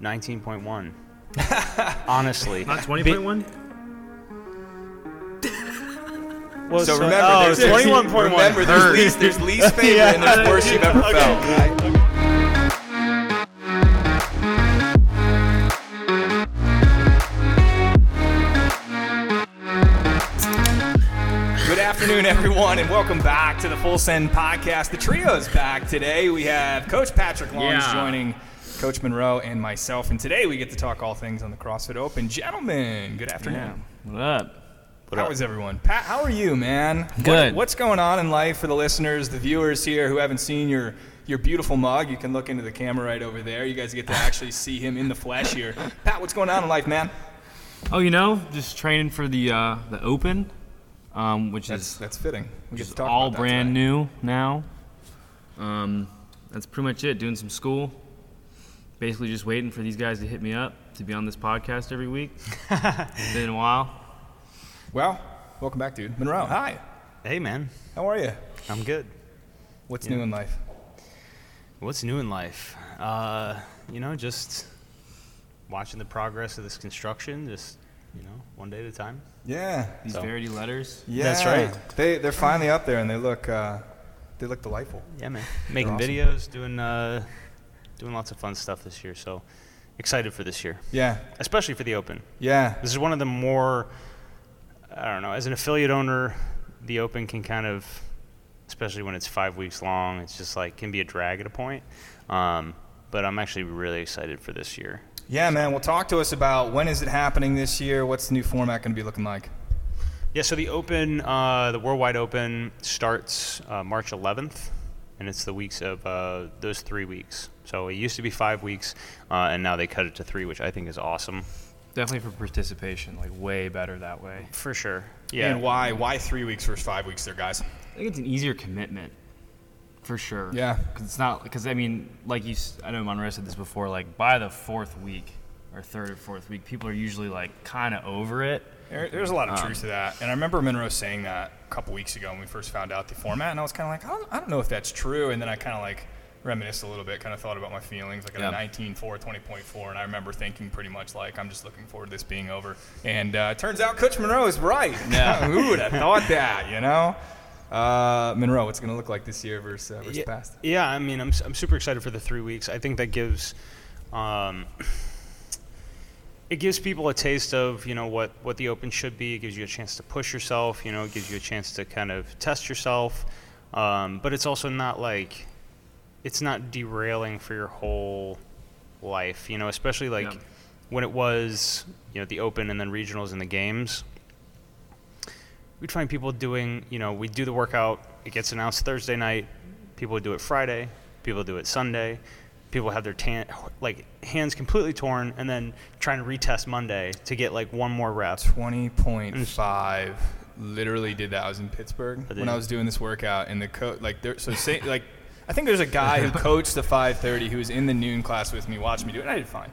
19.1. Honestly. Not 20.1? Well, So remember, oh, there's, there's, 21.1. remember there's, least, there's least favorite and there's worst you've ever felt. Right? Good afternoon, everyone, and welcome back to the Full Send Podcast. The trio is back today. We have Coach Patrick Longs Yeah. joining Coach Monroe and myself, and today we get to talk all things on the CrossFit Open. Gentlemen, good afternoon. What up? How is everyone? Pat, how are you, man? What- Good. what's going on in life for the listeners, the viewers here who haven't seen your your beautiful mug? You can look into the camera right over there. You guys get to actually see him in the flesh here. Pat, what's going on in life, man? Oh, you know, just training for the uh, the Open, um, which That's is that's fitting. We get just all brand tonight. new now. Um, that's pretty much it. Doing some school. Basically, just waiting for these guys to hit me up to be on this podcast every week. It's been a while. Well, welcome back, dude. Monroe, hi. Hey, man. How are you? I'm good. What's Yeah. new in life? What's new in life? Uh, you know, just watching the progress of this construction, just, you know, one day at a time. Yeah. These So- Verity letters. Yeah. That's right. They they're finally up there and they look uh, they look delightful. Yeah, man. Making awesome. videos, doing uh, doing lots of fun stuff this year. So excited for this year, Yeah. especially for the Open. Yeah. This is one of the more, I don't know, as an affiliate owner, the Open can kind of, especially when it's five weeks long, it's just like can be a drag at a point. Um, but I'm actually really excited for this year. Yeah, man. Well, talk to us about when is it happening this year? What's the new format going to be looking like? Yeah, so the Open, uh, the Worldwide Open starts uh, March 11th, and it's the weeks of uh, those three weeks. So it used to be five weeks, uh, and now they cut it to three, which I think is awesome. Definitely for participation, like way better that way. For sure. Yeah. And why why three weeks versus five weeks there, guys? I think it's an easier commitment, for sure. Yeah. Because it's not because I mean, like you, I know Monroe said this before. Like by the fourth week or third or fourth week, people are usually like kind of over it. There, there's a lot of Um, truth to that, and I remember Monroe saying that a couple weeks ago when we first found out the format, and I was kind of like, I don't, I don't know if that's true, and then I kind of like reminisced a little bit, kind of thought about my feelings, like at Yeah. a 19 4 20.4, and I remember thinking pretty much like, I'm just looking forward to this being over, and uh, turns out Coach Monroe is right. Yeah. Who would have thought that, you know? Uh, Monroe, what's it going to look like this year versus, uh, versus yeah, past? Yeah, I mean, I'm, I'm super excited for the three weeks. I think that gives, um, it gives people a taste of you know what what the open should be. It gives you a chance to push yourself. You know, it gives you a chance to kind of test yourself. Um, but it's also not like, it's not derailing for your whole life. You know, especially like Yeah. when it was you know the open and then regionals and the games we'd find people doing, you know, we do the workout, it gets announced Thursday night, people would do it Friday, people do it Sunday, people have their tan, like hands completely torn, and then trying to retest Monday to get like one more rep. 20.5 literally did that. I was in Pittsburgh did when I was doing this workout, and the coach, like, there, so say, like, I think there's a guy who coached the 5:30 who was in the noon class with me, watched me do it. And I did fine.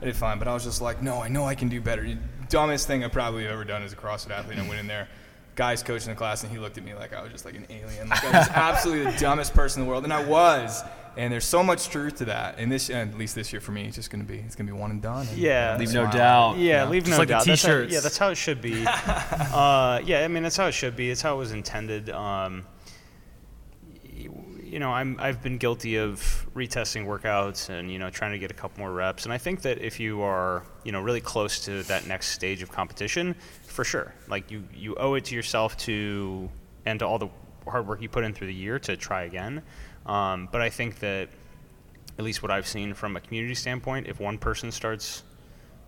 I did fine, but I was just like, no, I know I can do better. Dumbest thing I probably have ever done as a CrossFit athlete. I went in there. Guy's coaching the class, and he looked at me like I was just like an alien. Like I was absolutely the dumbest person in the world, and I was. And there's so much truth to that. And this, and at least this year for me, it's just gonna be, it's gonna be one and done. And, Yeah. Leave no doubt. Yeah, Yeah. leave Just no like the doubt. That's how- yeah, that's how it should be. uh, yeah, I mean that's how it should be. It's how it was intended. Um, you know, I'm I've been guilty of retesting workouts and you know trying to get a couple more reps. And I think that if you are you know really close to that next stage of competition, for sure, like you you owe it to yourself to and to all the hard work you put in through the year to try again. Um, but I think that at least what I've seen from a community standpoint, if one person starts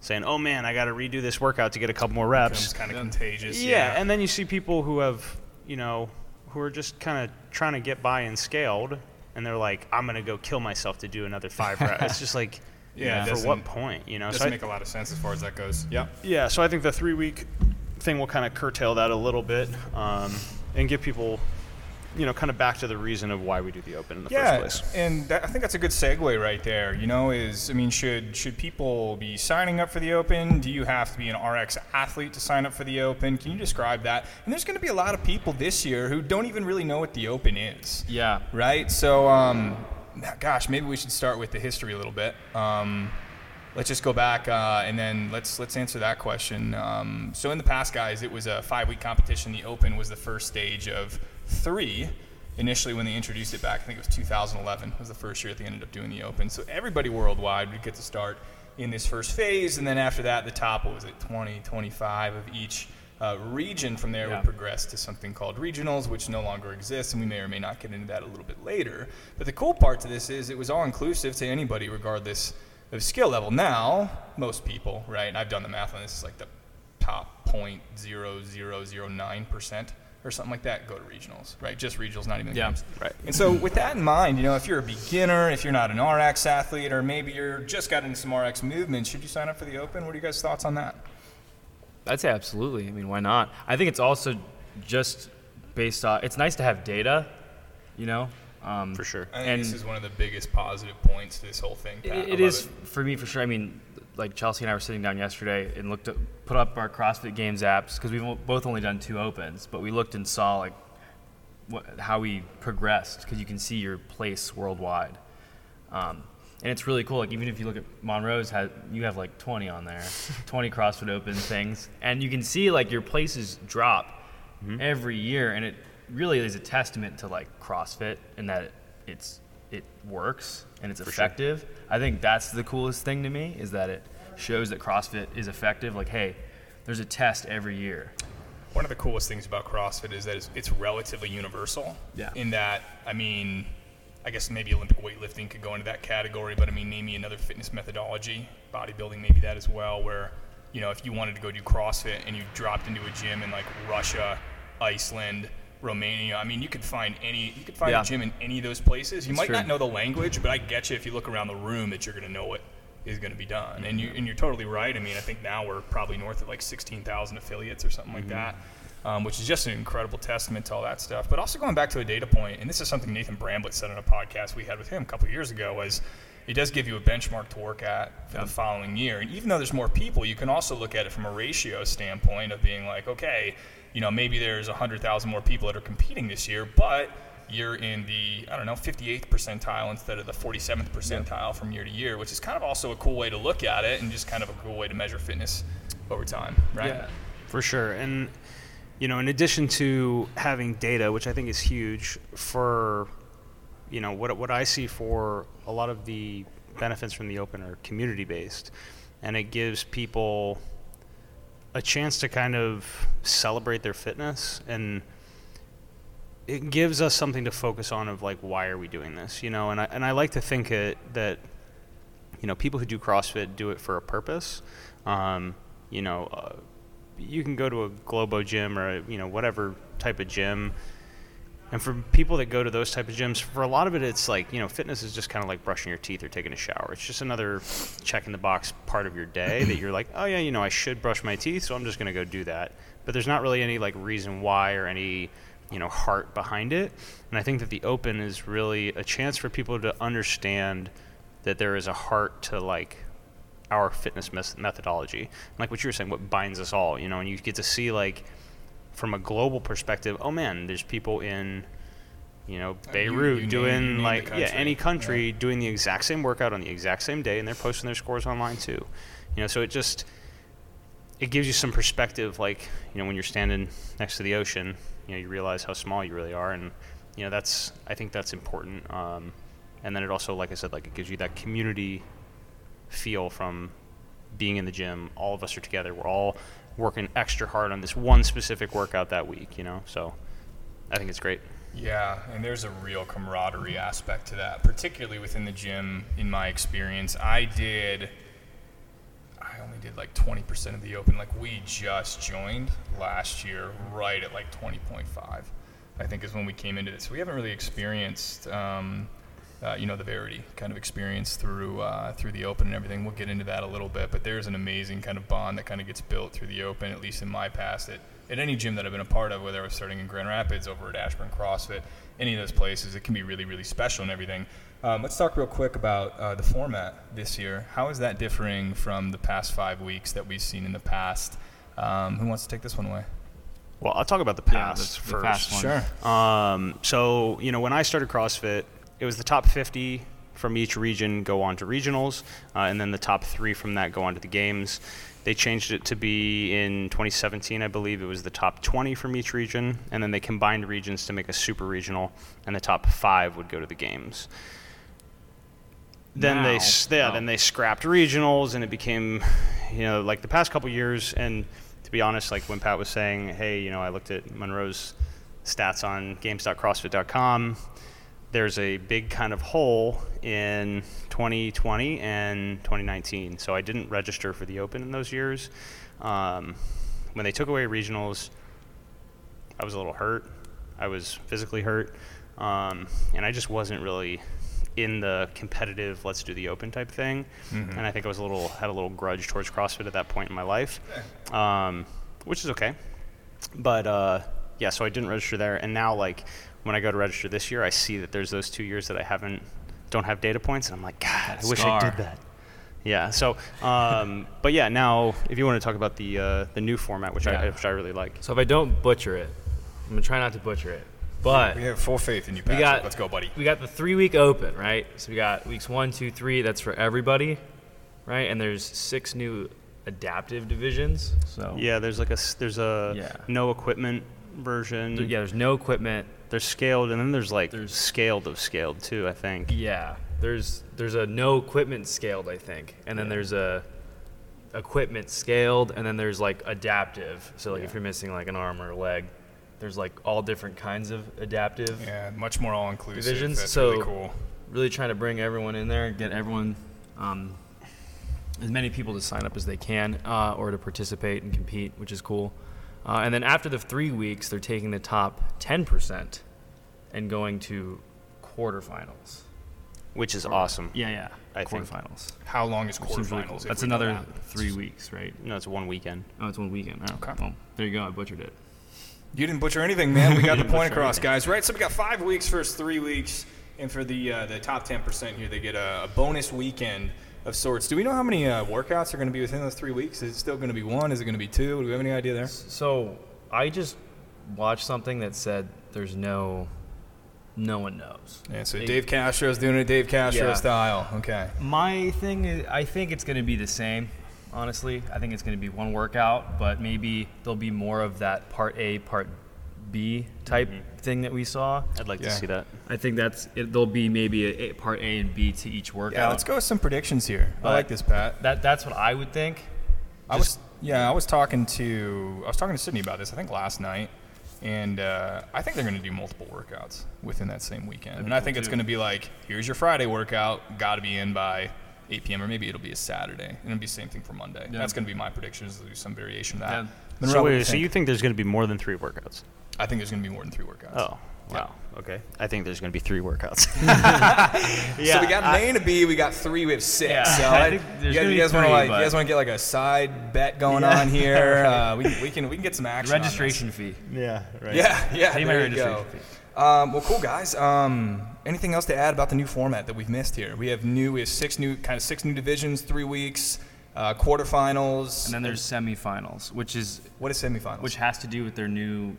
saying, "Oh man, I got to redo this workout to get a couple more reps," becomes kind of contagious. yeah, and then you see people who have, you know, who are just kind of trying to get by and scaled, and they're like, "I'm gonna go kill myself to do another five reps." It's just like, Yeah, it for what point, you know? doesn't So I- make a lot of sense as far as that goes. Yep. yeah, so I think the three week thing will kind of curtail that a little bit, um, and give people, you know, kind of back to the reason of why we do the open in the Yeah, first place. and that, I think that's a good segue right there. You know, is I mean, should should people be signing up for the Open? Do you have to be an RX athlete to sign up for the Open? Can you describe that? And there's going to be a lot of people this year who don't even really know what the Open is, Yeah. right? So, um, gosh, maybe we should start with the history a little bit. Um, let's just go back uh, and then let's let's answer that question. Um, so in the past, guys, it was a five-week competition. The Open was the first stage of three. Initially, when they introduced it back, I think it was 2011 was the first year that they ended up doing the Open. So everybody worldwide would get to start in this first phase, and then after that, the top what was it, 20, 25 of each uh, region from there Yeah. would progress to something called regionals, which no longer exists, and we may or may not get into that a little bit later. But the cool part to this is it was all inclusive to anybody, regardless of skill level. Now, most people, right? And I've done the math on this. It's like the top 0.0009 percent or something like that go to regionals, right? Just regionals, not even the Yeah, games. right. And so, with that in mind, you know, if you're a beginner, if you're not an RX athlete, or maybe you're just got into some RX movement, should you sign up for the Open? What are you guys' thoughts on that? I'd say absolutely. I mean, why not? I think it's also just based on. It's nice to have data, you know. Um, For sure. I think And- this is one of the biggest positive points to this whole thing. Pat. I It, love it is for me for sure. I mean, like Chelsea and I were sitting down yesterday and looked at, put up our CrossFit Games apps because we've both only done two opens, but we looked and saw like what, how we progressed because you can see your place worldwide. Um, and it's really cool. Like even if you look at Monroe's, had you have like 20 on there, 20 CrossFit Open things, and you can see like your places drop every year, and it really is a testament to like CrossFit and that it's it works and it's effective. I think that's the coolest thing to me is that it shows that CrossFit is effective. Like, hey, there's a test every year. One of the coolest things about CrossFit is that it's, it's relatively universal. Yeah. In that, I mean, I guess maybe Olympic weightlifting could go into that category, but I mean, name me another fitness methodology, bodybuilding, maybe that as well, where, you know, if you wanted to go do CrossFit and you dropped into a gym in like Russia, Iceland, Romania, I mean, you could find any, you could find Yeah. a gym in any of those places. You It's might true. not know the language, but I get you if you look around the room that you're going to know what is going to be done. And, you, and you're totally right. I mean, I think now we're probably north of like 16,000 affiliates or something like that, um, which is just an incredible testament to all that stuff. But also going back to a data point, and this is something Nathan Bramblett said on a podcast we had with him a couple years ago, was it does give you a benchmark to work at for the following year. And even though there's more people, you can also look at it from a ratio standpoint of being like, okay, you know, maybe there's 100,000 more people that are competing this year, but you're in the, I don't know, 58th percentile instead of the 47th percentile from year to year, which is kind of also a cool way to look at it and just kind of a cool way to measure fitness over time, right? Yeah, For sure. And, you know, in addition to having data, which I think is huge for, you know, what, what I see for a lot of the benefits from the open are community based. And it gives people a chance to kind of celebrate their fitness and it gives us something to focus on of like why are we doing this you know? And I, and I like to think it, that you know people who do CrossFit do it for a purpose. Um, you know uh, you can go to a Globo gym or a, you know whatever type of gym and for people that go to those type of gyms for a lot of it it's like you know fitness is just kind of like brushing your teeth or taking a shower. It's just another check in the box part of your day that you're like oh yeah you know I should brush my teeth so I'm just going to go do that. But there's not really any like reason why or any you know heart behind it. And I think that the open is really a chance for people to understand that there is a heart to like our fitness methodology. Like what you were saying what binds us all you know and you get to see like from a global perspective oh man there's people in you know Uh, you- Beirut you doing you name like yeah any country. doing the exact same workout on the exact same day and they're posting their scores online too. You know so it just it gives you some perspective like you know when you're standing next to the ocean you know you realize how small you really are and you know that's i think that's important um, and then it also like i said like it gives you that community feel from being in the gym. All of us are together. We're all working extra hard on this one specific workout that week you know so i think it's great Yeah, and there's a real camaraderie aspect to that, particularly within the gym. In my experience, I did. I only did like 20% of the open. Like we just joined last year, right at like 20.5. I think is when we came into this. We haven't really experienced, um, uh, you know, the Verity kind of experience through uh, through the open and everything. We'll get into that a little bit, but there's an amazing kind of bond that kind of gets built through the open, at least in my past. At, at any gym that I've been a part of, whether I was starting in Grand Rapids, over at Ashburn CrossFit, any of those places, it can be really, really special and everything. Um, let's talk real quick about uh, the format this year. How is that differing from the past five weeks that we've seen in the past? Um, who wants to take this one away? well i'll talk about the Yeah, pass the- the first one. Sure. Um, so you know, when I started CrossFit, it was the top 50 from each region go on to regionals, uh, and then the top three from that go on to the games. They changed it to be in 2017, I believe it was the top 20 from each region, and then they combined regions to make a super regional, and the top five would go to the games. Then they Now- s- yeah, oh. then they scrapped regionals, and it became, you know, like the past couple years. And to be honest, like when Pat was saying, hey, you know, I looked at Monroe's stats on games.crossfit.com. There's a big kind of hole in 2020 and 2019. So I didn't register for the Open in those years. Um, when they took away regionals, I was a little hurt. I was physically hurt, um, and I just wasn't really in the competitive let's do the open type thing. And I think I was a little had a little grudge towards CrossFit at that point in my life, um, which is okay. But uh, yeah, so I didn't register there, and now like when I go to register this year, I see that there's those two years that I haven't don't have data points, and I'm like, God, I wish I did that. Yeah. So, um, but yeah, now if you want to talk about the uh, the new format, which I which I really like. So if I don't butcher it, I'm gonna try not to butcher it. But We have full faith in you, we got Let's go, buddy. We got the three week open, right? So we got weeks one, two, three. That's for everybody, right? And there's six new adaptive divisions. So Yeah, there's like a s- there's a Yeah. no equipment version. Yeah, there's no equipment. There's scaled, and then there's like There's- scaled of scaled too. I think. Yeah, there's there's a no equipment scaled, I think, and then there's a equipment scaled, and then there's like adaptive. So like if you're missing like an arm or a leg, there's like all different kinds of adaptive. Yeah, much more all inclusive. Divisions, That's so- really cool. Really trying to bring everyone in there, and get everyone, um, as many people to sign up as they can, uh, or to participate and compete, which is cool. Uh, and then after the three weeks, they're taking the top 10% and going to quarterfinals. Which is awesome. Yeah, yeah. I think. quarterfinals. How long is Which seems really quarterfinals? cool. if That's we know another that? three weeks, right? No, it's one weekend. Oh, it's one weekend. Oh, Okay. Well, there you go. I butchered it. You didn't butcher anything, man. We got the point across, anything. guys. Right. So we got five weeks first three weeks, and for the uh, the top ten percent here, they get a, a bonus weekend of sorts. Do we know how many uh, workouts are going to be within those three weeks? Is it still going to be one? Is it going to be two? Do we have any idea there? So I just watched something that said there's no, no one knows. Yeah. So It- Dave Castro's doing it Dave Castro Yeah. style. Okay. My thing is, I think it's going to be the same. Honestly, I think it's going to be one workout, but maybe there'll be more of that part A, part B type thing that we saw. I'd like Yeah. to see that. I think that's it, there'll be maybe a, a part A and B to each workout. Yeah. Let's go with some predictions here. I like this, Pat. That that's what I would think. I was yeah, I was talking to I was talking to Sydney about this. I think last night, and uh, I think they're going to do multiple workouts within that same weekend. And be I cool, think it's going to be like, here's your Friday workout, got to be in by 8 p.m. or maybe it'll be a Saturday, and it'll be the same thing for Monday. Yeah. That's going to be my prediction. Is to do some variation of that. Yeah. Monroe, So, wait, you so think? you think there's going to be more than three workouts? I think there's going to be more than three workouts. Oh, wow. Okay. I think there's going to be three workouts. so we got an A and a B. We got three. We have six. Yeah, so I I- think you there's guys, gonna you be guys want to like, you guys want to get like a side bet going Yeah. on here? Uh, we, we can we can get some action. on this. Registration fee. yeah. Right. Yeah, yeah. Pay my there you go. registration fee. Um, well, cool guys. Um, anything else to add about the new format that we've missed here? We have new. We have six new kind of six new divisions, three weeks, uh, quarterfinals, And then there's semifinals, which is what is semifinals? which has to do with their new.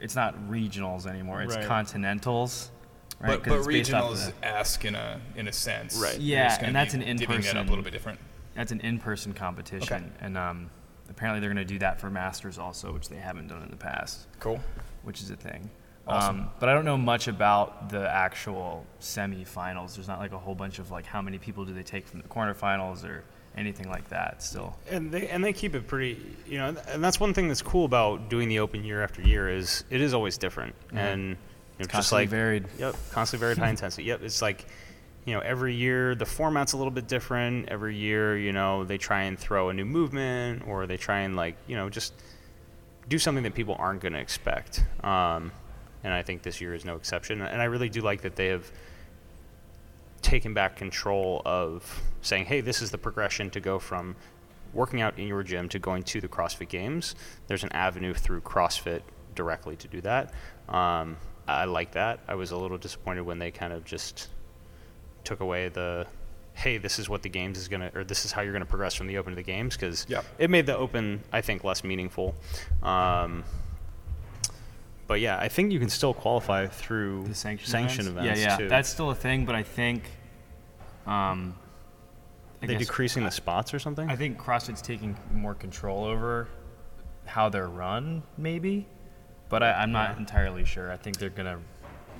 It's not regionals anymore. It's Right. continentals. Right? but 'Cause but it's based off of regionals the- esque in a in a sense. Right. Yeah, and that's be an divvying that up a in-person- little bit different. That's an in-person competition, Okay. and um, apparently they're going to do that for masters also, which they haven't done in the past, Cool. which is a thing. Awesome. Um, but I don't know much about the actual semifinals. There's not like a whole bunch of like how many people do they take from the quarterfinals or anything like that. Still, And they and they keep it pretty, you know, and that's one thing that's cool about doing the open year after year is it is always different and you know, just constantly like varied. Yep, constantly varied, high intensity. Yep, it's like, you know, every year the format's a little bit different. Every year, you know, they try and throw a new movement or they try and like, you know, just do something that people aren't going to expect. Um, and I think this year is no exception. And I really do like that they have taken back control of saying, hey, this is the progression to go from working out in your gym to going to the CrossFit Games. There's an avenue through CrossFit directly to do that. Um, I like that. I was a little disappointed when they kind of just took away the, hey, this is what the games is gonna, or this is how you're gonna progress from the open to the games, because Yep. it made the open, I think, less meaningful. Um, but yeah, I think you can still qualify through The sanction, sanction events? events, yeah, yeah, too. that's still a thing. But I think Um, I Are they decreasing the spots or something? I think CrossFit's taking more control over how they're run, maybe, but I, I'm not entirely sure. I think they're gonna.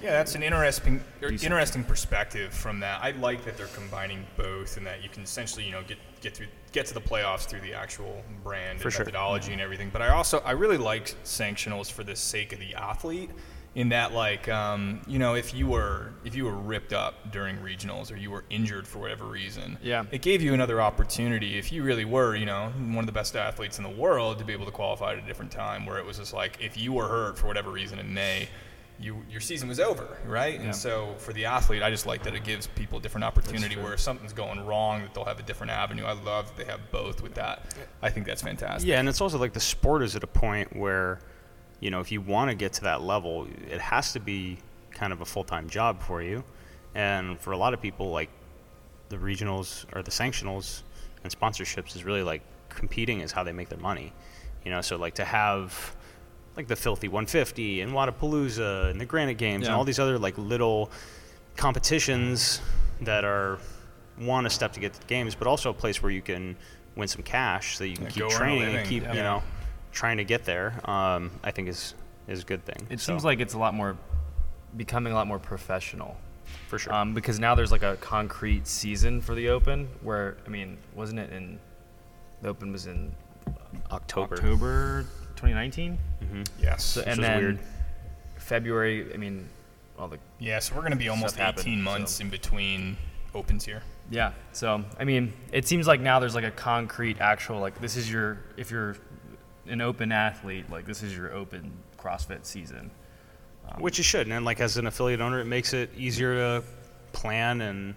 Yeah, that's an interesting interesting perspective from that. I like that they're combining both, and that you can essentially, you know, get get through get to the playoffs through the actual brand For and sure. methodology and everything. But I also I really like sanctionals for the sake of the athlete. In that, like, um, you know, if you were if you were ripped up during regionals or you were injured for whatever reason, Yeah. it gave you another opportunity. If you really were, you know, one of the best athletes in the world, to be able to qualify at a different time, where it was just like if you were hurt for whatever reason in May, you your season was over, right? Yeah. And so for the athlete, I just like that it gives people a different opportunity where if something's going wrong, that they'll have a different avenue. I love that they have both with that. I think that's fantastic. Yeah, and it's also like the sport is at a point where, you know, if you want to get to that level, it has to be kind of a full time job for you. And for a lot of people, like the regionals or the sanctionals and sponsorships is really like competing is how they make their money. You know, so like to have like the Filthy 150 and Wodapalooza and the Granite Games and all these other like little competitions that are one a step to get to the games, but also a place where you can win some cash so you can Yeah, keep go earn a training and keep yeah. you know trying to get there. Um, I think is is a good thing. It So, seems like it's a lot more becoming a lot more professional. for sure. Um, because now there's like a concrete season for the Open, where I mean, wasn't it in the Open was in October. October 2019, hmm Yes. so, and was then weird. February. I mean, all the yeah. So we're going to be almost 18 happened, months so. in between opens here. Yeah. So I mean, it seems like now there's like a concrete, actual like this is your if you're an open athlete, like this is your open CrossFit season. Um, Which you should, and like as an affiliate owner, it makes it easier to plan, and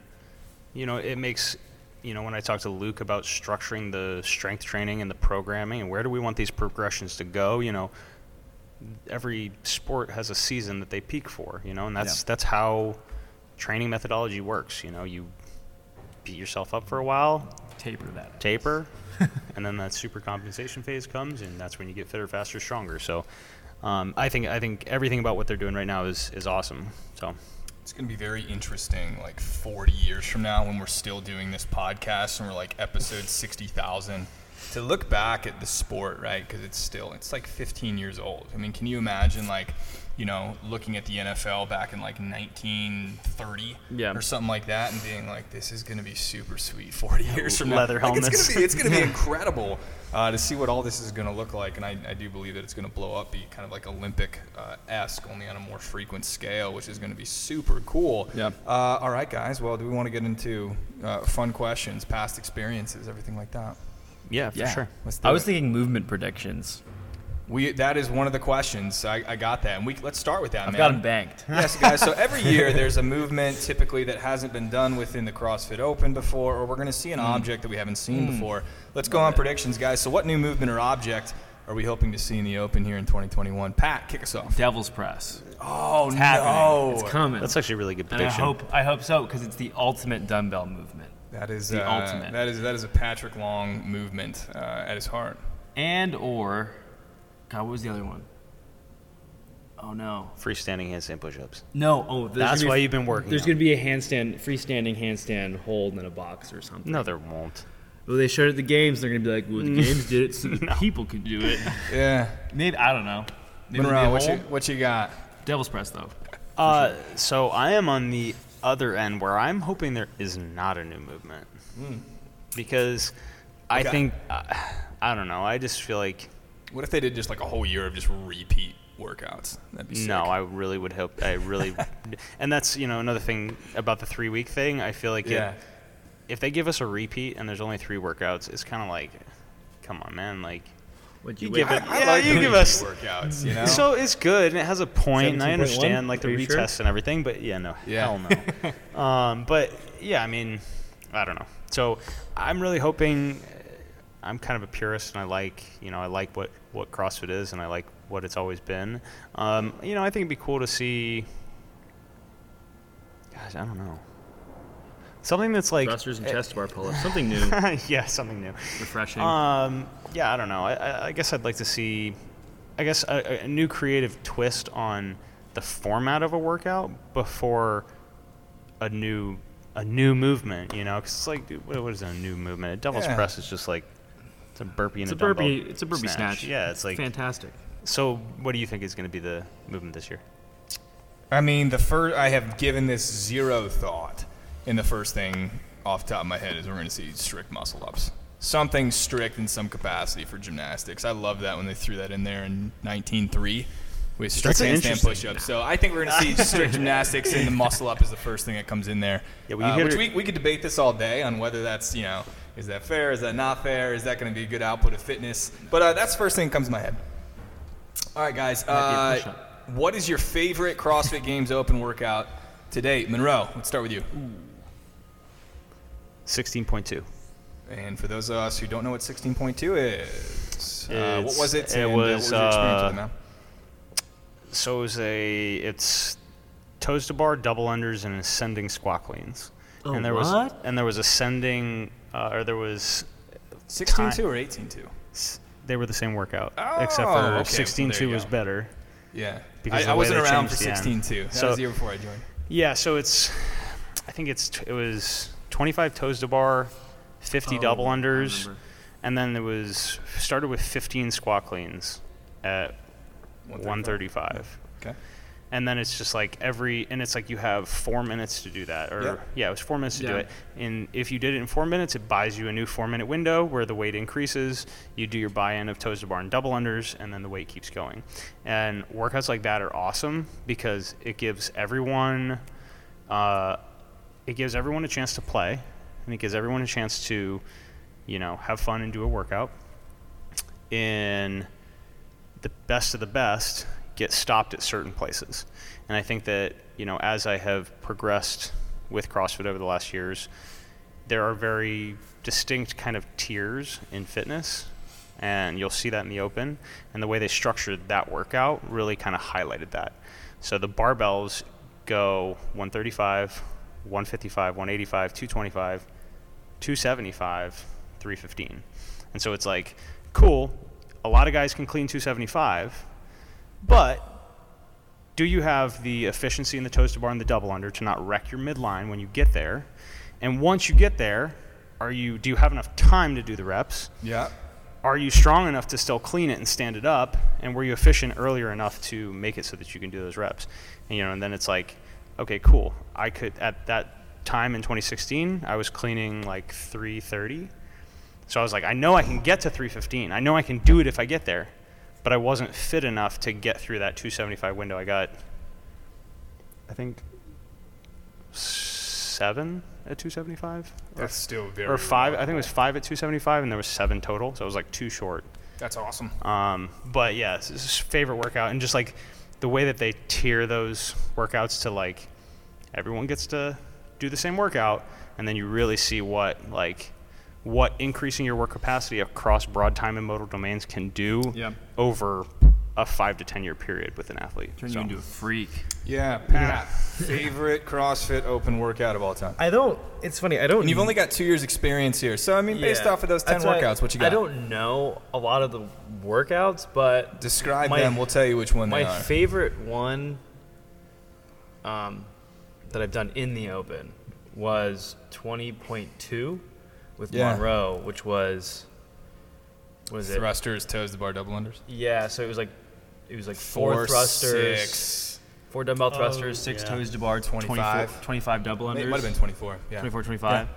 you know, it makes you know when I talk to Luke about structuring the strength training and the programming, and where do we want these progressions to go, you know, every sport has a season that they peak for, you know, and that's Yeah. that's how training methodology works. You know, you beat yourself up for a while, taper that. taper, and then that super compensation phase comes, and that's when you get fitter, faster, stronger. So, um, I think I think everything about what they're doing right now is is awesome. So, It's going to be very interesting, like 40 years from now, when we're still doing this podcast and we're like episode 60,000, to look back at the sport, right? Because it's still, it's like 15 years old. I mean, can you imagine, like, you know, looking at the NFL back in like 1930 Yeah. or something like that and being like, this is going to be super sweet 40 years from Leather now. Like, helmets. It's going to be, it's going to be incredible uh, to see what all this is going to look like. And I, I do believe that it's going to blow up, be kind of like Olympic uh, esque, only on a more frequent scale, which is going to be super cool. Yeah. Uh, all right, guys. Well, do we want to get into uh, fun questions, past experiences, everything like that? yeah, for sure. I was it. thinking movement predictions. We that is one of the questions. I, I got that, and we let's start with that, I've man. got them banked. yes, guys. So every year there's a movement typically that hasn't been done within the CrossFit Open before, or we're going to see an object that we haven't seen before. Let's go on predictions, guys. So what new movement or object are we hoping to see in the Open here in 2021? Pat, kick us off. Devil's press. Oh It's happening. no! It's coming. That's actually a really good and I hope I hope so because it's the ultimate dumbbell movement. That is The uh, ultimate. That is that is a Patrick Long movement uh, at his heart. And or God, what was the other one? Oh no. Freestanding handstand push-ups. No, oh That's why a- you've been working. There's out. going to be a handstand, freestanding handstand hold in a box or something. No, there won't. Well, they showed it at the games. They're going to be like, well, the games did it, so the people could do it. Yeah. Maybe I don't know. Maybe it'll be a Monroe, what you, what you got? Devil's press though. Uh, so I am on the other end where I'm hoping there is not a new movement because I Okay. think uh, I don't know. I just feel like What if they did just like a whole year of just repeat workouts? That'd be sick. no. I really would hope. I really, and that's you know another thing about the three week thing. I feel like it- if they give us a repeat and there's only three workouts, it's kind of like, come on, man, like. Would You you, give it- I, I Yeah, like you give us- workouts. You know. So it's good and it has a point, and I 17.1? understand like the Are you sure? retest and everything, but yeah, no, Yeah. hell no. um, but yeah, I mean, I don't know. So I'm really hoping. I'm kind of a purist, and I like you know I like what what CrossFit is, and I like what it's always been. Um, you know, I think it'd be cool to see. Gosh, I don't know. Something that's like thrusters and chest bar pull-ups, something new, yeah, something new. refreshing. Um, yeah, I don't know. I, I, I guess I'd like to see, I guess a, a new creative twist on the format of a workout before a new a new movement, you know, because it's like, dude, what, what is a new movement? A devil's Yeah. press is just like it's a burpee and It's a, a burpee. dumbbell It's a burpee snatch. Yeah, it's like fantastic. so. What do you think is going to be the movement this year? I mean, the first I have given this zero thought, and the first thing off the top of my head is we're going to see strict muscle ups. Something strict in some capacity for gymnastics. I love that when they threw that in there in 19.3 with strict handstand interesting. push-ups. So I think we're going to see strict gymnastics, and the muscle up is the first thing that comes in there. Yeah, well, you Uh, hit which we, we could debate this all day on whether that's you know is that fair, is that not fair, is that going to be a good output of fitness? But uh, that's the first thing that comes to my head. All right, guys. Might be a Uh, what is your favorite CrossFit Games Open workout to date? Monroe, let's start with you. Sixteen point two. And for those of us who don't know what 16.2 is, uh, what was it? it and, uh, what was, your experience uh, with it, man? So it was a it's toes to bar, double unders, and ascending squat cleans. Oh, and there what? was and there was ascending uh, or there was 16.2 or 18.2? s- they were the same workout Oh, except for well, there 16.2 you was go. better. Yeah. Because I, I wasn't around for changed the end. 16.2. That So- was the year before I joined. Yeah, so it's I think it's it was 25 toes to bar, 50 Oh, double unders, and then it was started with 15 squat cleans at 135. Okay. And then it's just like every, and it's like you have four minutes to do that, or Yep. yeah, it was four minutes to do it. And if you did it in four minutes, it buys you a new four-minute window where the weight increases. You do your buy-in of toes to bar and double unders, and then the weight keeps going. And workouts like that are awesome because it gives everyone, uh, it gives everyone a chance to play, and it gives everyone a chance to, you know, have fun and do a workout. In the best of the best get stopped at certain places. And I think that, you know, as I have progressed with CrossFit over the last years, there are very distinct kind of tiers in fitness. And you'll see that in the open. And the way they structured that workout really kind of highlighted that. So the barbells go 135, 155, 185, 225, 275, 315. And so it's like, cool, a lot of guys can clean 275, but do you have the efficiency in the toes to bar and the double under to not wreck your midline when you get there? And once you get there, are you do you have enough time to do the reps? Yeah. Are you strong enough to still clean it and stand it up? And were you efficient earlier enough to make it so that you can do those reps? And, you know, and then it's like, okay, cool. I could at that time in 2016, I was cleaning like 330. So I was like, I know I can get to 315. I know I can do it if I get there, but I wasn't fit enough to get through that 275 window. I got, I think, seven at 275, or, That's still very. or five. I think it was five at 275, and there was seven total. So it was like too short. That's awesome. Um, but yeah, it's it's favorite workout, and just like the way that they tier those workouts to like everyone gets to do the same workout, and then you really see what like what increasing your work capacity across broad time and modal domains can do Yeah. over a five to ten year period with an athlete. Turn So- you into a freak. Yeah, Pat. favorite CrossFit Open workout of all time. I don't. It's funny. I don't. And you've only got two years experience here, so I mean, based Yeah. off of those ten workouts, what you got? I don't know a lot of the workouts, but Describe my- them. We'll tell you which one my they are. favorite one um, that I've done in the open was 20.2 with Yeah. Monroe, which was was it? Thrusters, toes to bar, double unders. Yeah, so it was like it was like four, thrusters, six. four dumbbell oh, thrusters, Six yeah. toes to bar, 25. 25, 25 double unders. It might have been 24. Yeah. 24, 25.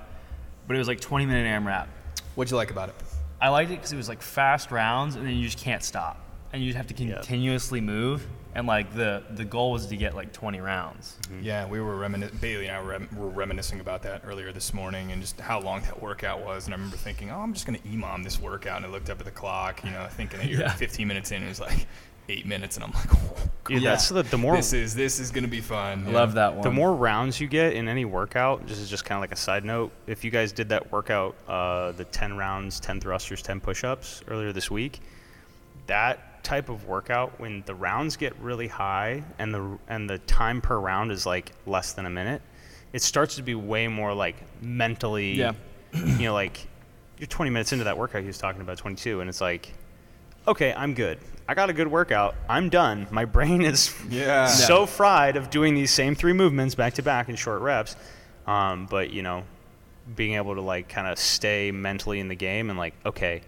But it was like 20 minute AMRAP. What'd you like about it? I liked it because it was like fast rounds, and then you just can't stop, and you just have to Yeah. continuously move. And like the the goal was to get like 20 rounds. Yeah, we were reminiscing. Bailey and I were, rem- were reminiscing about that earlier this morning, and just how long that workout was. And I remember thinking, "Oh, I'm just gonna emom this workout." And I looked up at the clock, you know, thinking that you're Yeah. 15 minutes in. And it was like eight minutes, and I'm like, "Oh, Dude, Yeah. that's the, the more this is this is gonna be fun." I Yeah. love that one. The more rounds you get in any workout, this is just kind of like a side note. If you guys did that workout, uh, the 10 rounds, 10 thrusters, 10 push ups earlier this week, that type of workout, when the rounds get really high and the, and the time per round is like less than a minute, it starts to be way more like mentally, Yeah. you know, like you're 20 minutes into that workout he was talking about, 22, and it's like, okay, I'm good. I got a good workout. I'm done. My brain is Yeah. so fried of doing these same three movements back to back in short reps. Um, but you know, being able to like kind of stay mentally in the game and like, okay,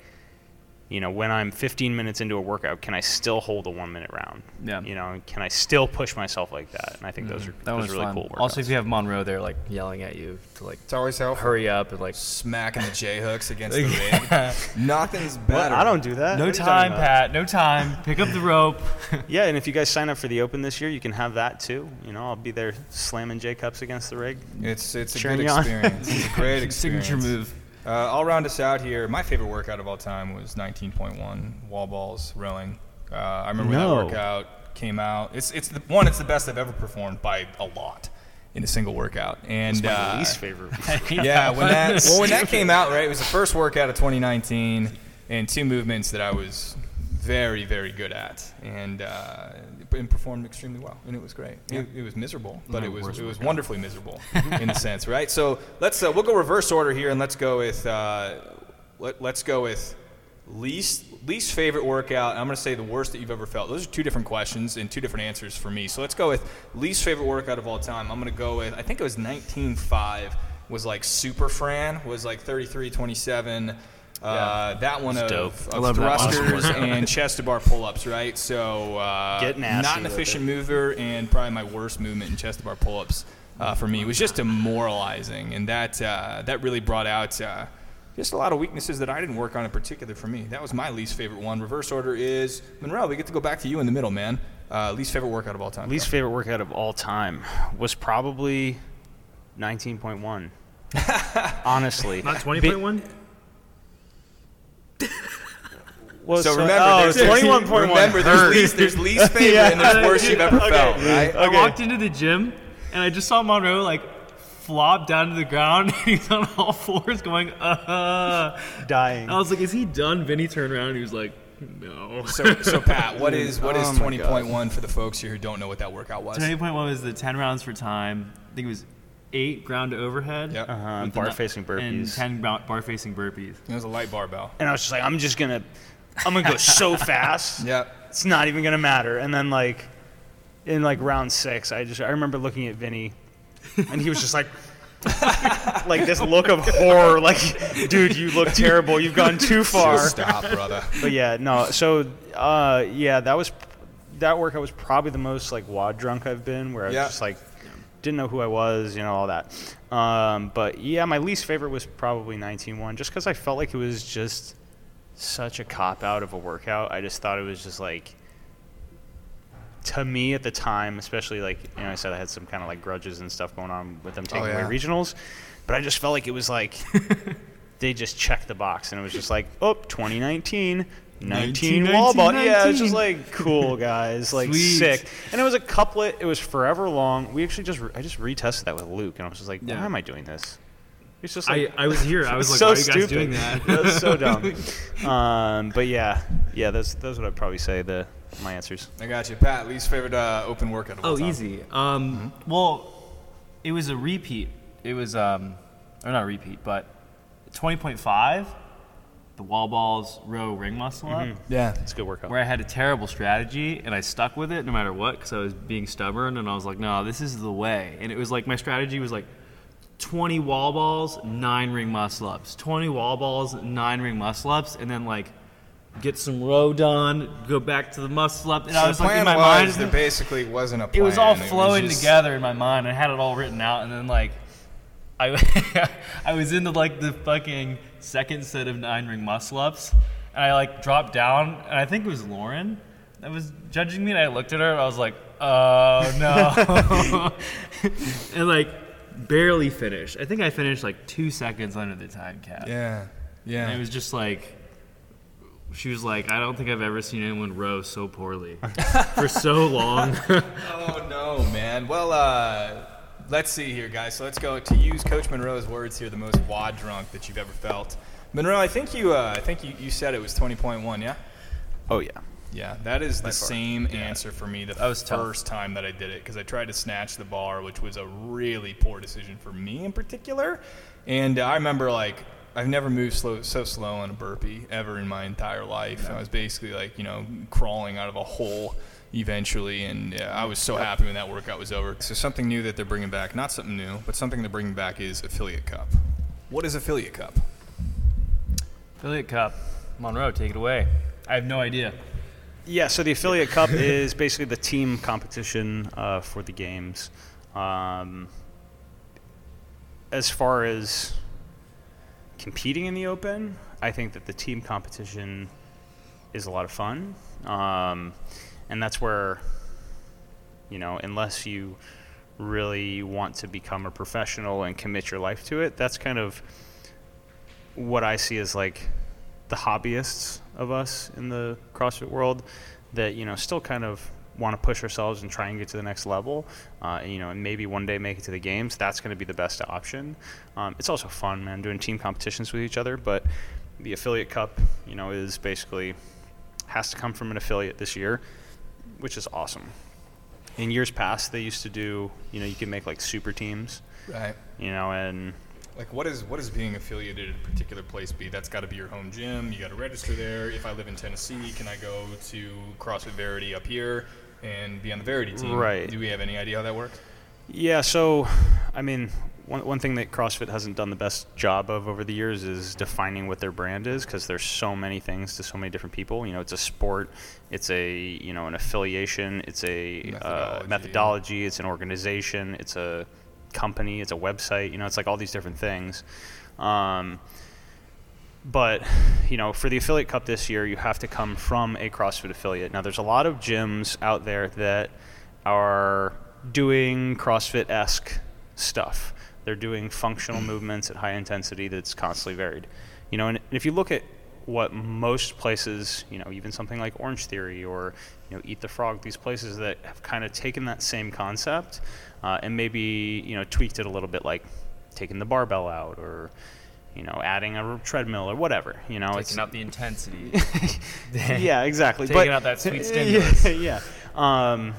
you know, when I'm 15 minutes into a workout, can I still hold a one minute round? Yeah. You know, can I still push myself like that? And I think those mm-hmm. are That those are really fun. cool. Workouts. Also, if you have Monroe there, like yelling at you to like It's always helpful. hurry up and like Smacking the J hooks against the rig. Nothing's What? better. I don't do that. no What are you talking time. Pat, no time. Pick up the rope. Yeah, and if you guys sign up for the Open this year, you can have that too. You know, I'll be there slamming J cups against the rig. It's it's a Cheering good experience. It's a great experience. Signature move. Uh, I'll round us out here. My favorite workout of all time was 19.1 wall balls rowing. Uh, I remember when No. that workout came out. It's it's the one. It's the best I've ever performed by a lot in a single workout. And It's my uh, least favorite. yeah, when that well when that came out, right, it was the first workout of 2019, and two movements that I was very very good at, and uh, and performed extremely well, and it was great. It, it was miserable, but My it was it was workout. wonderfully miserable in a sense, right? So let's uh, we'll go reverse order here, and let's go with uh, let, let's go with least least favorite workout. I'm going to say the worst that you've ever felt. Those are two different questions and two different answers for me. So let's go with least favorite workout of all time. I'm going to go with I think it was 19.5 was like super Fran was like 33.27. Uh, that one of, dope. of love that one. thrusters and chest to bar pull ups, right? So uh, Get nasty not an efficient mover and probably my worst movement in chest to bar pull ups uh, for me. It was just demoralizing, and that uh, that really brought out. Uh, just a lot of weaknesses that I didn't work on in particular for me. That was my least favorite one. Reverse order is Monroe. We get to go back to you in the middle, man. Uh, least favorite workout of all time. least favorite workout of all time was probably 19.1. Honestly, Not 20.1? Well, So remember, oh, there's, there's, 21.1 remember there's, hurt. least, there's least favorite and there's worst you've ever Okay. felt, right? I walked into the gym and I just saw Monroe like flop down to the ground. and He's on all fours going, uh. dying. I was like, is he done? Vinny turned around and he was like, no. So, so Pat, what is what is Oh my 20.1 for the folks here who don't know what that workout was? 20.1 was the 10 rounds for time. I think it was eight ground to overhead. Yep. Uh-huh, with bar the- facing And burpees. 10 bar, bar facing burpees. It was a light barbell. and I was just like, I'm just gonna, I'm gonna go so fast. Yep. It's not even gonna matter. And then like, in like round six, I just I remember looking at Vinny, and he was just like. like this look of horror, like, dude, you look terrible. You've gone too far. Stop, brother. But yeah, no. So uh, yeah, that was that workout was probably the most like WOD drunk I've been, where I was Yeah. just like didn't know who I was, you know, all that. Um, but yeah, my least favorite was probably 19-1, just because I felt like it was just such a cop out of a workout. I just thought it was just like to me at the time, especially like you know, I said I had some kind of like grudges and stuff going on with them taking Oh, yeah. away regionals, but I just felt like it was like they just checked the box and it was just like, oh, 2019. 19 wall ball. Yeah, it's just like cool guys, like Sweet. sick. And it was a couplet. It was forever long. We actually just I just retested that with Luke, and I was just like, why am I doing this? It's just I, like I was here. I was like, so why are you guys stupid. doing that? That's so dumb. um, but yeah, yeah, that's that's what I'd probably say. The my answers. I got you, Pat. Least favorite uh, open workout of all Oh, time. easy. Um, Well, it was a repeat. It was, um, or not a repeat, but 20.5, the wall balls row ring muscle up, mm-hmm. Yeah. It's a good workout. where I had a terrible strategy and I stuck with it no matter what because I was being stubborn and I was like, no, this is the way. And it was like my strategy was like 20 wall balls, nine ring muscle ups, 20 wall balls, nine ring muscle ups, and then like get some row done, go back to the muscle up. And I was the like, in my was mind, there basically wasn't a it was all flowing just- together in my mind. I had it all written out, and then like, I I was into like the fucking second set of nine ring muscle ups, and I like dropped down, and I think it was Lauren that was judging me, and I looked at her, and I was like, oh no, and like barely finished. I think I finished like two seconds under the time cap. Yeah. Yeah. And it was just like, she was like, I don't think I've ever seen anyone row so poorly for so long. Oh no, man. Well, uh, let's see here, guys. So let's go to use Coach Monroe's words here. The most WOD drunk that you've ever felt. Monroe, I think you, uh, I think you, you said it was 20.1, yeah. Oh yeah. Yeah, that is the same answer for me the That was tough. first time that I did it because I tried to snatch the bar, which was a really poor decision for me in particular. And I remember like I've never moved slow, so slow on a burpee ever in my entire life. I was basically like you know crawling out of a hole eventually, and yeah, I was so happy when that workout was over. So something new that they're bringing back, not something new, but something they're bringing back is Affiliate Cup. What is Affiliate Cup? Affiliate Cup. Monroe, take it away. I have no idea. Yeah, so the affiliate cup is basically the team competition uh, for the games. Um, as far as competing in the open, I think that the team competition is a lot of fun, um, and that's where, you know, unless you really want to become a professional and commit your life to it, that's kind of what I see as like the hobbyists of us in the CrossFit world that you know still kind of want to push ourselves and try and get to the next level, uh, you know, and maybe one day make it to the games. That's going to be the best option. Um, it's also fun, man, doing team competitions with each other. But the affiliate cup, you know, is basically has to come from an affiliate this year, which is awesome. In years past, they used to do, you know, you can make like super teams, Right. you know, and Like what is what is being affiliated at a particular place be? That's got to be your home gym. You got to register there. If I live in Tennessee, can I go to CrossFit Verity up here and be on the Verity team? Right. Do we have any idea how that works? Yeah, so I mean, one, one thing that CrossFit hasn't done the best job of over the years is defining what their brand is because there's so many things to so many different people. You know, it's a sport, it's a you know an affiliation, it's a Methodology. uh, methodology, it's an organization, it's a company, it's a website. You know, it's like all these different things. Um, but you know, for the affiliate cup this year, you have to come from a CrossFit affiliate. Now, there's a lot of gyms out there that are doing CrossFit-esque stuff. They're doing functional movements at high intensity that's constantly varied. You know, and if you look at what most places, you know, even something like Orange Theory or you know Eat the Frog, these places that have kind of taken that same concept uh, and maybe you know tweaked it a little bit, like taking the barbell out or you know adding a treadmill or whatever. You know, Taking out the intensity. yeah, exactly. Taking but, out that sweet yeah, stimulus. Yeah. Um,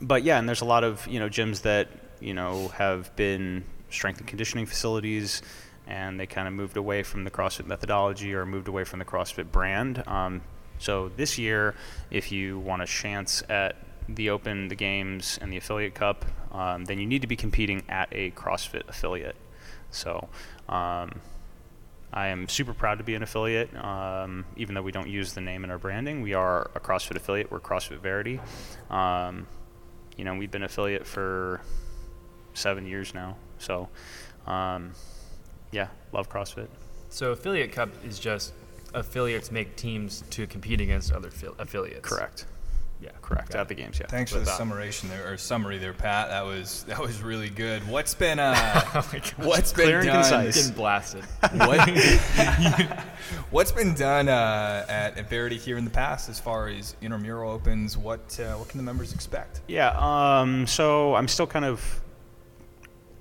but yeah, and there's a lot of you know gyms that you know have been strength and conditioning facilities, and they kind of moved away from the CrossFit methodology or moved away from the CrossFit brand. Um, so this year, if you want a chance at the Open, the Games, and the Affiliate Cup, um, then you need to be competing at a CrossFit affiliate. So. Um, I am super proud to be an affiliate, um, even though we don't use the name in our branding. We are a CrossFit affiliate. We're CrossFit Verity. Um, you know, we've been affiliate for seven years now. So, um, yeah, love CrossFit. so affiliate cup is just affiliates make teams to compete against other affiliates. Correct. Yeah. Correct. Got At it. the games, yeah. Thanks for the that- summation there or summary there, Pat. That was that was really good. What's been uh Oh my God. what's been Clear and done concise. Getting blasted. what, what's been done uh, at, at Verity here in the past as far as intramural opens? What uh, what can the members expect? Yeah, um, so I'm still kind of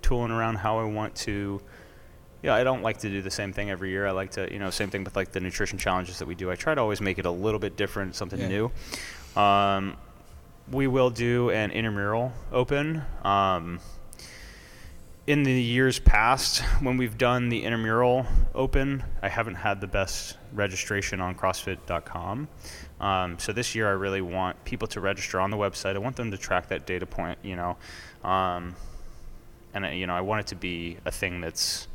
tooling around how I want to. Yeah, I don't like to do the same thing every year. I like to, you know, same thing with like the nutrition challenges that we do. I try to always make it a little bit different, something Yeah. new. Um, we will do an intramural open. Um, in the years past, when we've done the intramural open, I haven't had the best registration on CrossFit.com. Um, so this year, I really want people to register on the website. I want them to track that data point, you know, um, and you know, I want it to be a thing that's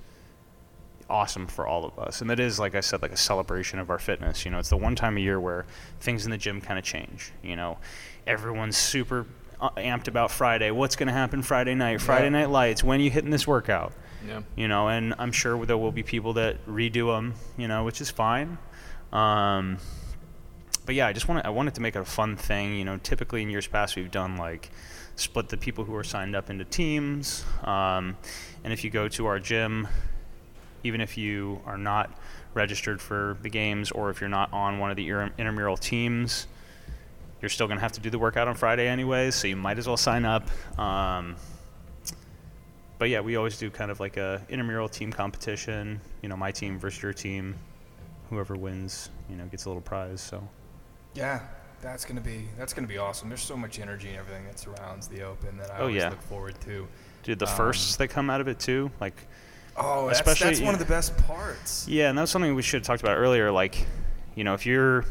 awesome for all of us. And that is, like I said, like a celebration of our fitness. You know, it's the one time a year where things in the gym kind of change. You know, everyone's super uh, amped about Friday. What's going to happen Friday night? Friday Yeah. night lights. When you hitting this workout? Yeah. You know, and I'm sure there will be people that redo them. You know, which is fine. Um, but yeah, I just want I wanted to make it a fun thing. You know, typically in years past we've done like split the people who are signed up into teams. Um, and if you go to our gym, even if you are not registered for the games or if you're not on one of the intramural teams, you're still going to have to do the workout on Friday anyways, so you might as well sign up. Um, but yeah, we always do kind of like a intramural team competition. You know, my team versus your team. Whoever wins, you know, gets a little prize. So Yeah, that's gonna be that's gonna be awesome. There's so much energy and everything that surrounds the Open that I Oh, always yeah. look forward to. Dude, the Um, firsts that come out of it too, like Oh, that's, Especially- that's one of the best parts. yeah, and that was something we should have talked about earlier. Like, you know, if you're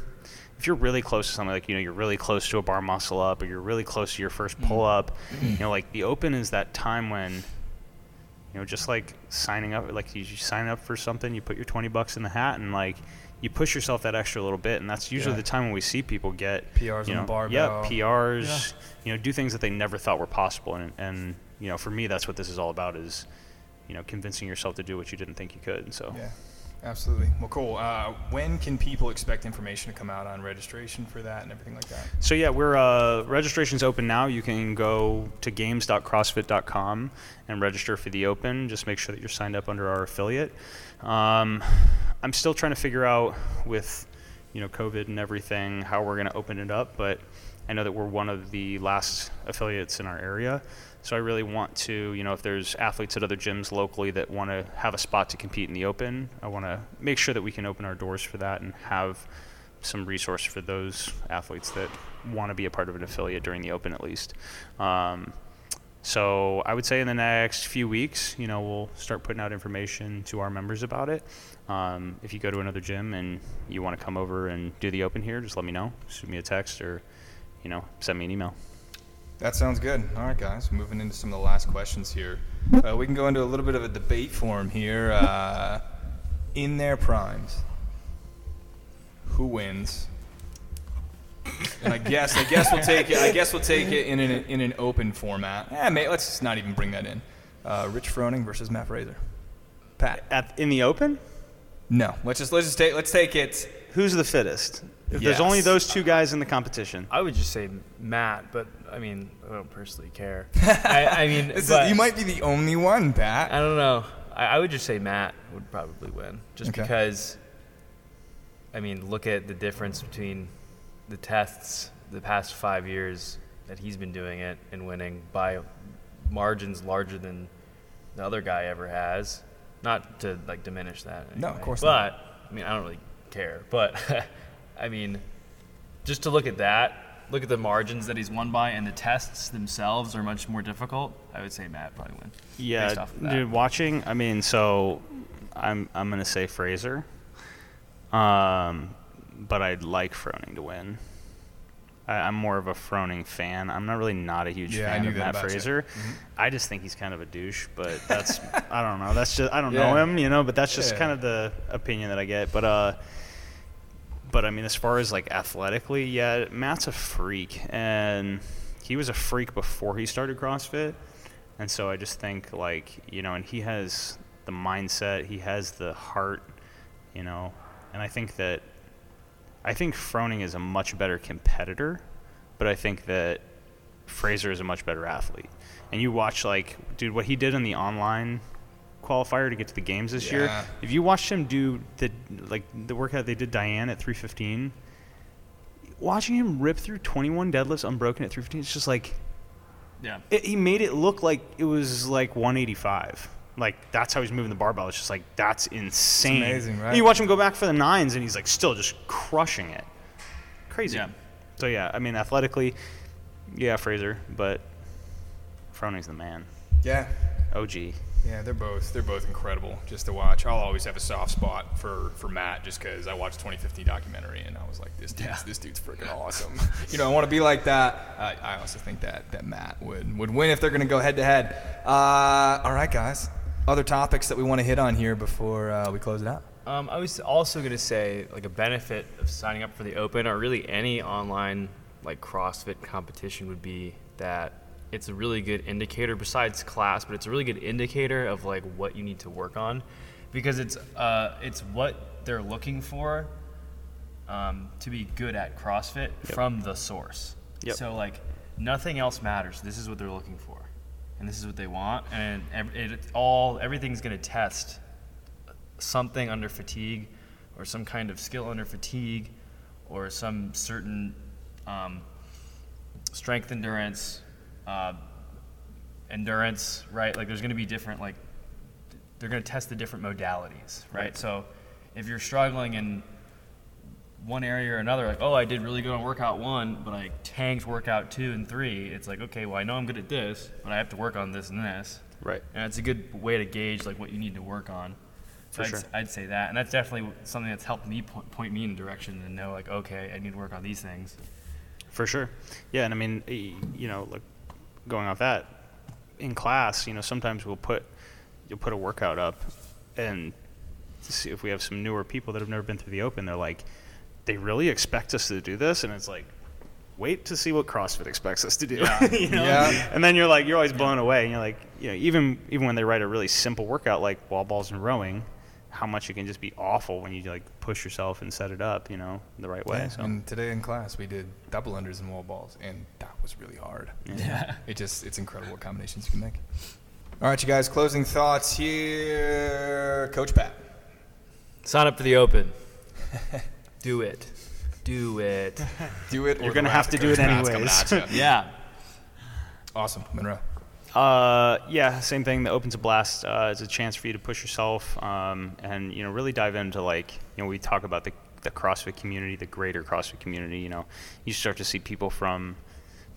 if you're really close to something like you know you're really close to a bar muscle up or you're really close to your first mm. pull up, you know like the open is that time when you know just like signing up like you, you sign up for something, you put your 20 bucks in the hat and like you push yourself that extra little bit and that's usually Yeah. the time when we see people get PRs you on the know, barbell. Yeah, PRs, you know, do things that they never thought were possible and and you know, for me that's what this is all about is you know, convincing yourself to do what you didn't think you could. So Yeah, absolutely. Well, cool. Uh, when can people expect information to come out on registration for that and everything like that? So yeah, we're uh, registration's open now. You can go to games.crossfit.com and register for the open. Just make sure that you're signed up under our affiliate. Um, I'm still trying to figure out with you know COVID and everything how we're going to open it up, but I know that we're one of the last affiliates in our area. So I really want to, you know, if there's athletes at other gyms locally that want to have a spot to compete in the open, I want to make sure that we can open our doors for that and have some resource for those athletes that want to be a part of an affiliate during the open at least. Um, so I would say in the next few weeks, you know, we'll start putting out information to our members about it. Um, if you go to another gym and you want to come over and do the open here, just let me know. Shoot me a text or, you know, send me an email. That sounds good. All right, guys. Moving into some of the last questions here. Uh, we can go into a little bit of a debate form here. Uh, in their primes, who wins? And I guess I guess we'll take it. I guess we'll take it in an in an open format. Yeah, mate. Let's just not even bring that in. Uh, Rich Froning versus Matt Fraser. Pat. At, in the open, No. Let's just let's just take let's take it. Who's the fittest? If there's only those two guys in the competition. I would just say Matt, but I mean, I don't personally care. I, I mean, This is- but you might be the only one, Pat. I don't know. I, I would just say Matt would probably win, just Okay. because. I mean, look at the difference between the tests the past five years that he's been doing it and winning by margins larger than the other guy ever has. Not to like diminish that. in No, any of way. course not. but. I mean, I don't really care. But I mean, just to look at that, look at the margins that he's won by, and the tests themselves are much more difficult. I would say Matt probably win. Yeah, based off of dude. Watching, I mean, so I'm I'm gonna say Fraser, um, but I'd like Froning to win. I, I'm more of a Froning fan. I'm not really not a huge Yeah, fan of Matt. Fraser. Mhm. I just think he's kind of a douche, but that's I don't know. That's just I don't Yeah. know him, you know. But that's just Yeah. kind of the opinion that I get. But uh, but I mean, as far as like athletically, yeah, Matt's a freak, and he was a freak before he started CrossFit, and so I just think like you know, and he has the mindset, he has the heart, you know, and I think that I think Froning is a much better competitor, but I think that Fraser is a much better athlete. And you watch like, dude, what he did in the online qualifier to get to the games this year. If you watched him do the like the workout they did Diane at 315, watching him rip through 21 deadlifts unbroken at 315, it's just like Yeah. it, he made it look like it was like 185. Like that's how he's moving the barbell. It's just like that's insane. amazing, right? And you watch him go back for the nines, and he's like still just crushing it. Crazy. Yeah. So yeah, I mean athletically, yeah, Fraser, but Froning's the man. Yeah. OG. Yeah, they're both they're both incredible just to watch. I'll always have a soft spot for for Matt just because I watched 2015 documentary and I was like, this dude's this dude's freaking awesome. you know, I want to be like that. I, I also think that that Matt would would win if they're going to go head to head. Uh, All right, guys. Other topics that we want to hit on here before uh, we close it out. Um, I was also going to say, like, a benefit of signing up for the Open or really any online, like, CrossFit competition would be that it's a really good indicator, besides class, but it's a really good indicator of, like, what you need to work on because it's, uh, it's what they're looking for um, to be good at CrossFit from the source. Yep. So, like, nothing else matters. This is what they're looking for. And this is what they want. And ev- it, all, everything's going to test something under fatigue or some kind of skill under fatigue or some certain um, strength endurance uh, endurance right like there's going to be different like they're going to test the different modalities right? Right. so if you're struggling in one area or another like oh i did really good on workout one but i tanked workout two and three it's like okay well i know i'm good at this but i have to work on this and this Right. and it's a good way to gauge like what you need to work on. So For I'd, sure. I'd say that, and that's definitely something that's helped me point, point me in a direction and know like, okay, I need to work on these things. For sure. Yeah, and I mean, you know, like going off that, in class, you know, sometimes we'll put you'll put a workout up, and see if we have some newer people that have never been through the open, they're like, they really expect us to do this, and it's like. Wait to see what CrossFit expects us to do. you know? Yeah. And then you're like, you're always blown away, and you're like, you know, even even when they write a really simple workout like wall balls and rowing, how much it can just be awful when you like push yourself and set it up, you know, the right way. Yeah, so. And today in class we did double unders and wall balls, and that was really hard. Yeah. It just it's incredible what combinations you can make. All right, you guys. Closing thoughts here, Coach Pat. Sign up for the Open. Do it. Do it. Do it. or You're gonna have to do it Pat's anyways. yeah. awesome, Monroe. Uh, yeah, same thing. The Open's a blast. Uh, it's a chance for you to push yourself um, and you know really dive into like you know we talk about the the CrossFit community, the greater CrossFit community. You know, you start to see people from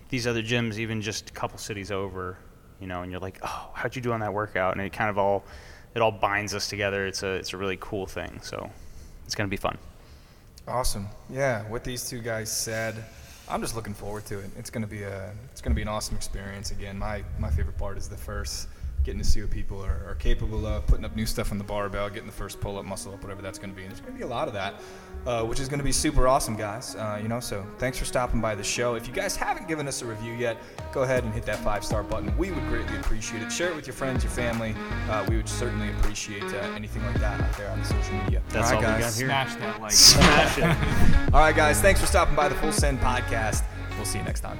these other gyms, even just a couple cities over. You know, and you're like, oh, how'd you do on that workout? And it kind of all it all binds us together. It's a it's a really cool thing. So it's gonna be fun. Awesome. Yeah, what these two guys said, I'm just looking forward to it. It's gonna be a it's gonna be an awesome experience. Again, my my favorite part is the first getting to see what people are, are capable of, putting up new stuff on the barbell, getting the first pull up, muscle up, whatever that's gonna be. And there's gonna be a lot of that, uh, which is gonna be super awesome, guys. Uh, you know, so thanks for stopping by the show. If you guys haven't given us a review yet, go ahead and hit that five star button. We would greatly appreciate it. Share it with your friends, your family. Uh, we would certainly appreciate uh, anything like that out there on the social media. That's all all right, we guys. got here. Smash that like. Smash it. All right, guys. Thanks for stopping by the Full Send podcast. We'll see you next time.